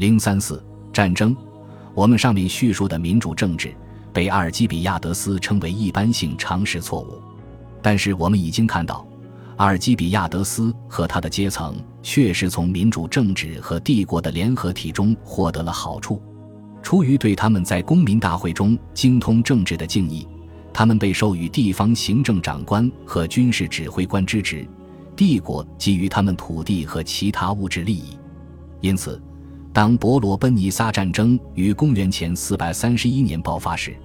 零三四战争，我们上面叙述的民主政治被阿尔基比亚德斯称为一般性常识错误，但是我们已经看到，阿尔基比亚德斯和他的阶层确实从民主政治和帝国的联合体中获得了好处。出于对他们在公民大会中精通政治的敬意，他们被授予地方行政长官和军事指挥官之职，帝国给予他们土地和其他物质利益，因此。当伯罗奔尼撒战争于公元前431年爆发时，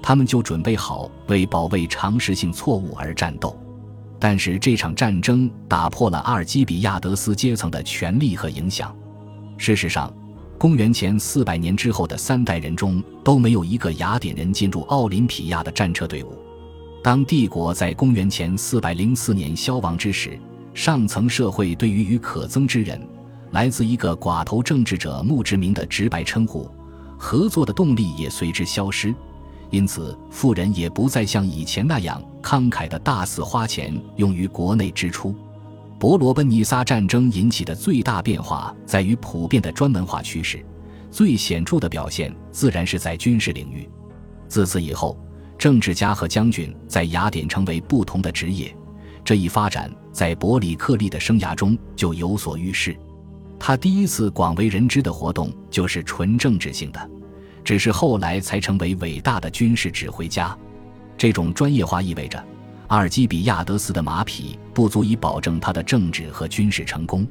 他们就准备好为保卫常识性错误而战斗。但是这场战争打破了阿尔基比亚德斯阶层的权力和影响。事实上，公元前400年之后的三代人中都没有一个雅典人进入奥林匹亚的战车队伍。当帝国在公元前404年消亡之时，上层社会对于与可憎之人。来自一个寡头政治者墓志铭的直白称呼，合作的动力也随之消失，因此富人也不再像以前那样慷慨的大肆花钱用于国内支出。伯罗奔尼撒战争引起的最大变化在于普遍的专门化趋势，最显著的表现自然是在军事领域。自此以后，政治家和将军在雅典成为不同的职业，这一发展在伯里克利的生涯中就有所预示。他第一次广为人知的活动就是纯政治性的，只是后来才成为伟大的军事指挥家。这种专业化意味着，阿尔基比亚德斯的马匹不足以保证他的政治和军事成功。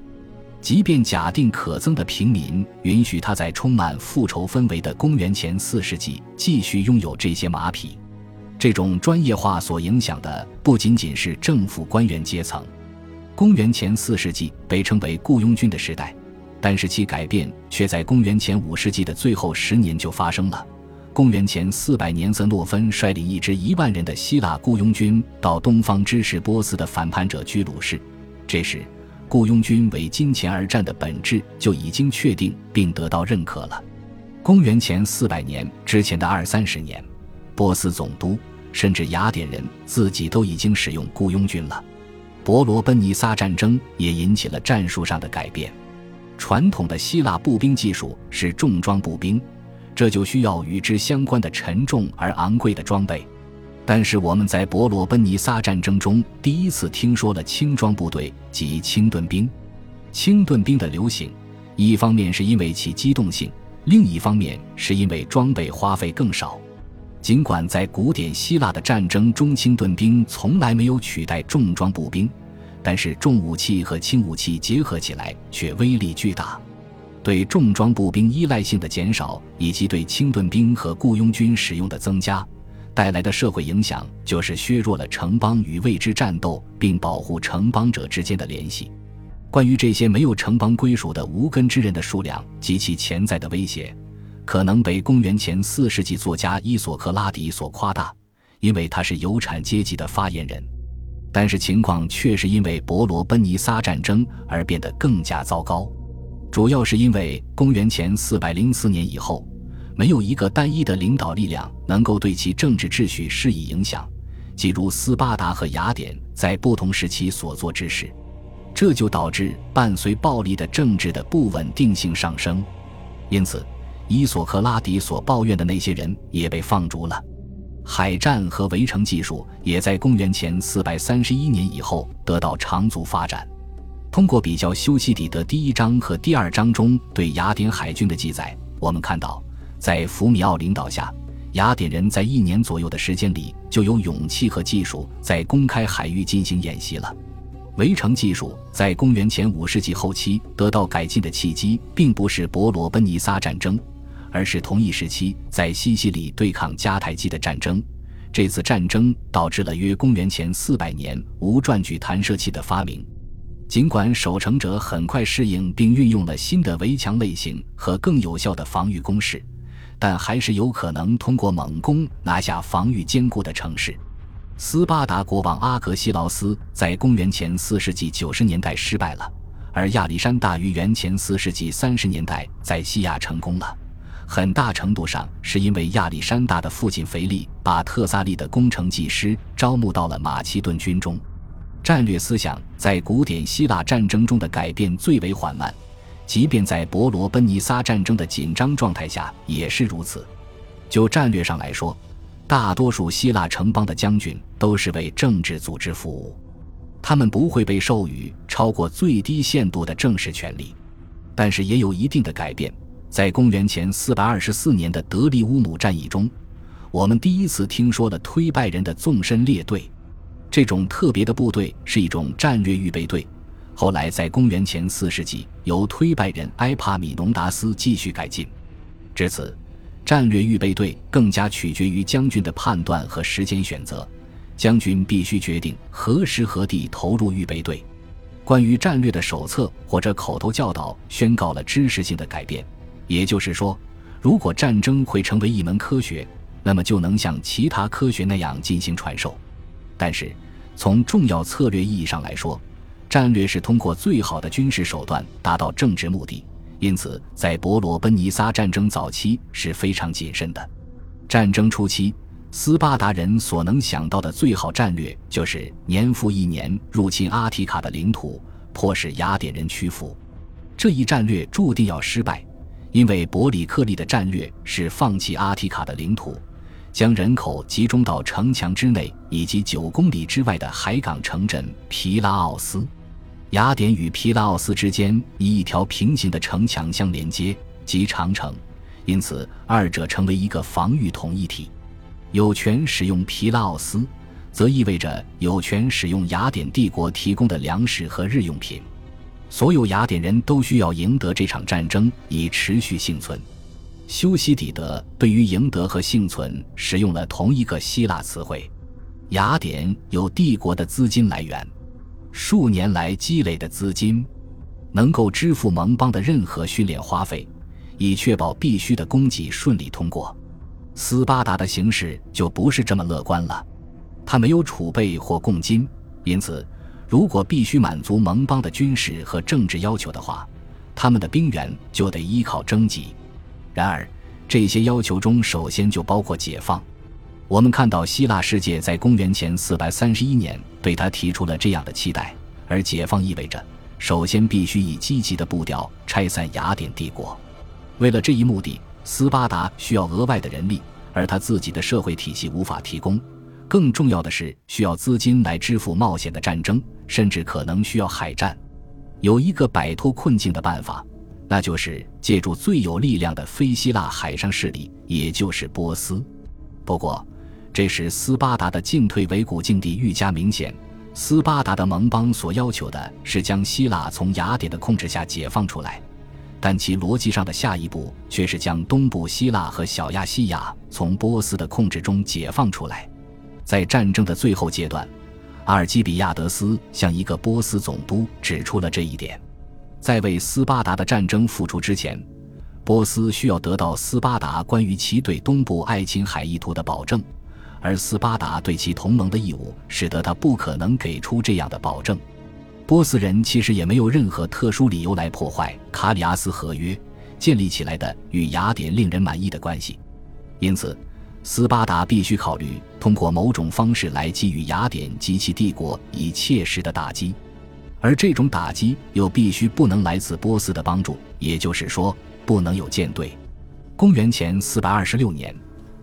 即便假定可憎的平民允许他在充满复仇氛围的公元前四世纪继续拥有这些马匹，这种专业化所影响的不仅仅是政府官员阶层。公元前四世纪被称为雇佣军的时代，但是其改变却在公元前五世纪的最后十年就发生了。公元前四百年，泽诺芬率领一支一万人的希腊雇佣军到东方支持波斯的反叛者居鲁士。这时，雇佣军为金钱而战的本质就已经确定并得到认可了。公元前四百年之前的二三十年，波斯总督甚至雅典人自己都已经使用雇佣军了。伯罗奔尼撒战争也引起了战术上的改变。传统的希腊步兵技术是重装步兵，这就需要与之相关的沉重而昂贵的装备。但是我们在伯罗奔尼撒战争中第一次听说了轻装部队及轻盾兵。轻盾兵的流行，一方面是因为其机动性，另一方面是因为装备花费更少。尽管在古典希腊的战争中，轻盾兵从来没有取代重装步兵，但是重武器和轻武器结合起来却威力巨大。对重装步兵依赖性的减少，以及对轻盾兵和雇佣军使用的增加，带来的社会影响就是削弱了城邦与未知战斗并保护城邦者之间的联系。关于这些没有城邦归属的无根之人的数量及其潜在的威胁。可能被公元前四世纪作家伊索克拉底所夸大，因为他是有产阶级的发言人。但是情况却是因为伯罗奔尼撒战争而变得更加糟糕，主要是因为公元前四百零四年以后，没有一个单一的领导力量能够对其政治秩序施以影响，即如斯巴达和雅典在不同时期所做之事，这就导致伴随暴力的政治的不稳定性上升，因此。伊索克拉底所抱怨的那些人也被放逐了，海战和围城技术也在公元前431年以后得到长足发展。通过比较修昔底德第一章和第二章中对雅典海军的记载，我们看到，在福米奥领导下，雅典人在一年左右的时间里就有勇气和技术在公开海域进行演习了。围城技术在公元前五世纪后期得到改进的契机，并不是伯罗奔尼撒战争。而是同一时期在西西里对抗迦太基的战争，这次战争导致了约公元前四百年无转矩弹射器的发明。尽管守城者很快适应并运用了新的围墙类型和更有效的防御工事，但还是有可能通过猛攻拿下防御坚固的城市。斯巴达国王阿格西劳斯在公元前四世纪九十年代失败了，而亚历山大于元前四世纪三十年代在西亚成功了。很大程度上是因为亚历山大的父亲腓力把特萨利的工程技师招募到了马其顿军中。战略思想在古典希腊战争中的改变最为缓慢，即便在伯罗奔尼撒战争的紧张状态下也是如此。就战略上来说，大多数希腊城邦的将军都是为政治组织服务，他们不会被授予超过最低限度的正式权利。但是也有一定的改变，在公元前424年的德利乌姆战役中，我们第一次听说了推拜人的纵深列队。这种特别的部队是一种战略预备队，后来在公元前4世纪由推拜人埃帕米农达斯继续改进。至此，战略预备队更加取决于将军的判断和时间选择，将军必须决定何时何地投入预备队。关于战略的手册或者口头教导宣告了知识性的改变，也就是说，如果战争会成为一门科学，那么就能像其他科学那样进行传授。但是，从重要策略意义上来说，战略是通过最好的军事手段达到政治目的，因此在伯罗奔尼撒战争早期是非常谨慎的。战争初期。斯巴达人所能想到的最好战略，就是年复一年入侵阿提卡的领土，迫使雅典人屈服。这一战略注定要失败，因为伯里克利的战略是放弃阿提卡的领土，将人口集中到城墙之内以及九公里之外的海港城镇皮拉奥斯。雅典与皮拉奥斯之间以一条平行的城墙相连接，即长城，因此二者成为一个防御统一体。有权使用皮拉奥斯，则意味着有权使用雅典帝国提供的粮食和日用品。所有雅典人都需要赢得这场战争以持续幸存。修昔底德对于赢得和幸存使用了同一个希腊词汇。雅典有帝国的资金来源，数年来积累的资金，能够支付盟邦的任何训练花费，以确保必须的供给顺利通过。斯巴达的形势就不是这么乐观了，他没有储备或供金，因此，如果必须满足盟邦的军事和政治要求的话，他们的兵员就得依靠征集。然而，这些要求中首先就包括解放。我们看到希腊世界在公元前431年对他提出了这样的期待，而解放意味着首先必须以积极的步调拆散雅典帝国。为了这一目的。斯巴达需要额外的人力，而他自己的社会体系无法提供。更重要的是，需要资金来支付冒险的战争，甚至可能需要海战。有一个摆脱困境的办法，那就是借助最有力量的非希腊海上势力，也就是波斯。不过，这时斯巴达的进退维谷境地愈加明显。斯巴达的盟邦所要求的是将希腊从雅典的控制下解放出来。但其逻辑上的下一步却是将东部希腊和小亚细亚从波斯的控制中解放出来。在战争的最后阶段，阿尔基比亚德斯向一个波斯总督指出了这一点。在为斯巴达的战争付出之前，波斯需要得到斯巴达关于其对东部爱琴海意图的保证，而斯巴达对其同盟的义务使得他不可能给出这样的保证。波斯人其实也没有任何特殊理由来破坏卡里阿斯合约建立起来的与雅典令人满意的关系，因此，斯巴达必须考虑通过某种方式来给予雅典及其帝国以切实的打击，而这种打击又必须不能来自波斯的帮助，也就是说，不能有舰队。公元前四百二十六年，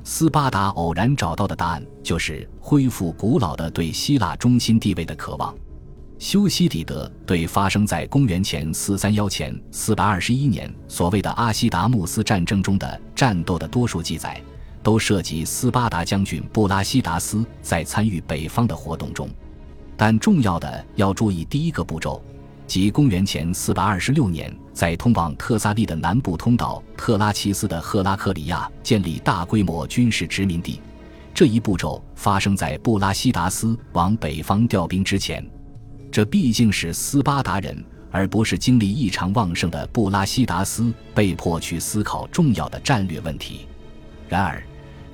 斯巴达偶然找到的答案就是恢复古老的对希腊中心地位的渴望。修昔底德对发生在公元前四三幺前四百二十一年所谓的阿西达穆斯战争中的战斗的多数记载，都涉及斯巴达将军布拉西达斯在参与北方的活动中。但重要的要注意第一个步骤，即公元前四百二十六年在通往特萨利的南部通道特拉奇斯的赫拉克里亚建立大规模军事殖民地。这一步骤发生在布拉西达斯往北方调兵之前。这毕竟是斯巴达人，而不是精力异常旺盛的布拉西达斯被迫去思考重要的战略问题。然而，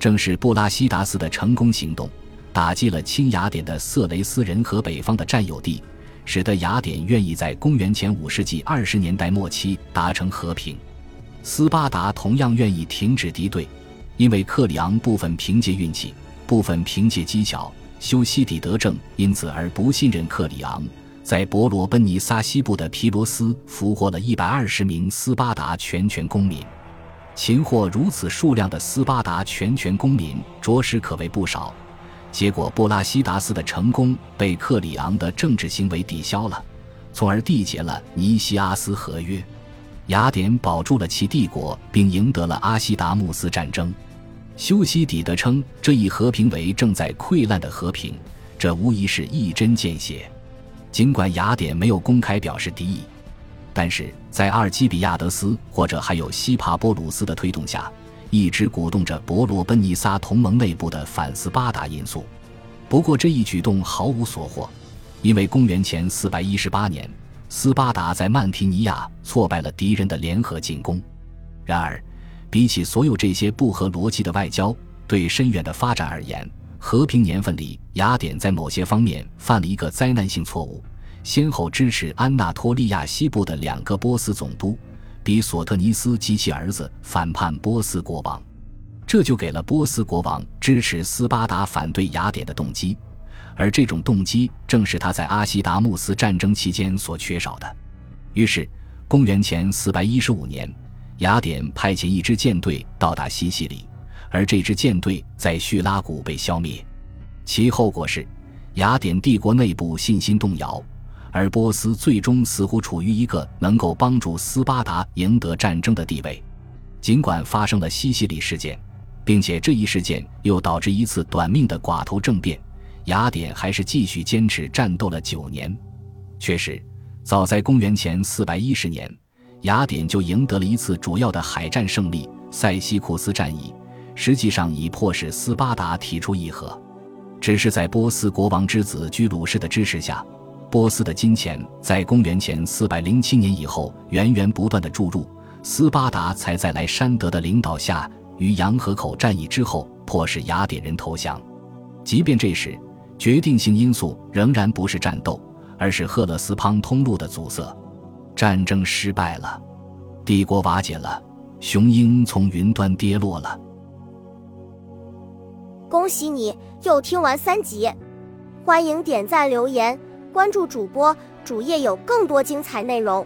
正是布拉西达斯的成功行动，打击了亲雅典的色雷斯人和北方的占有地，使得雅典愿意在公元前五世纪二十年代末期达成和平。斯巴达同样愿意停止敌对，因为克里昂部分凭借运气，部分凭借技巧。修昔底德正因此而不信任克里昂，在伯罗奔尼撒西部的皮罗斯俘获了一百二十名斯巴达全权公民。擒获如此数量的斯巴达全权公民，着实可谓不少。结果，布拉西达斯的成功被克里昂的政治行为抵消了，从而缔结了尼西阿斯合约。雅典保住了其帝国，并赢得了阿西达穆斯战争。修昔底德称这一和平为正在溃烂的和平，这无疑是一针见血。尽管雅典没有公开表示敌意。但是在阿尔基比亚德斯或者还有西帕波鲁斯的推动下，一直鼓动着伯罗奔尼撒同盟内部的反斯巴达因素。不过这一举动毫无所获，因为公元前418年，斯巴达在曼提尼亚挫败了敌人的联合进攻。然而，比起所有这些不合逻辑的外交，对深远的发展而言，和平年份里，雅典在某些方面犯了一个灾难性错误。先后支持安纳托利亚西部的两个波斯总督，比索特尼斯及其儿子反叛波斯国王，这就给了波斯国王支持斯巴达反对雅典的动机，而这种动机正是他在阿西达穆斯战争期间所缺少的。于是，公元前415年，雅典派遣一支舰队到达西西里，而这支舰队在叙拉古被消灭，其后果是雅典帝国内部信心动摇。而波斯最终似乎处于一个能够帮助斯巴达赢得战争的地位，尽管发生了西西里事件，并且这一事件又导致一次短命的寡头政变，雅典还是继续坚持战斗了九年。确实，早在公元前四百一十年，雅典就赢得了一次主要的海战胜利——塞西库斯战役，实际上已迫使斯巴达提出议和，只是在波斯国王之子居鲁士的支持下。波斯的金钱在公元前四百零七年以后源源不断的注入，斯巴达才在莱山德的领导下，于洋河口战役之后迫使雅典人投降。即便这时，决定性因素仍然不是战斗，而是赫勒斯滂通路的阻塞。战争失败了，帝国瓦解了，雄鹰从云端跌落了。恭喜你又听完三集，欢迎点赞留言。关注主播，主页有更多精彩内容。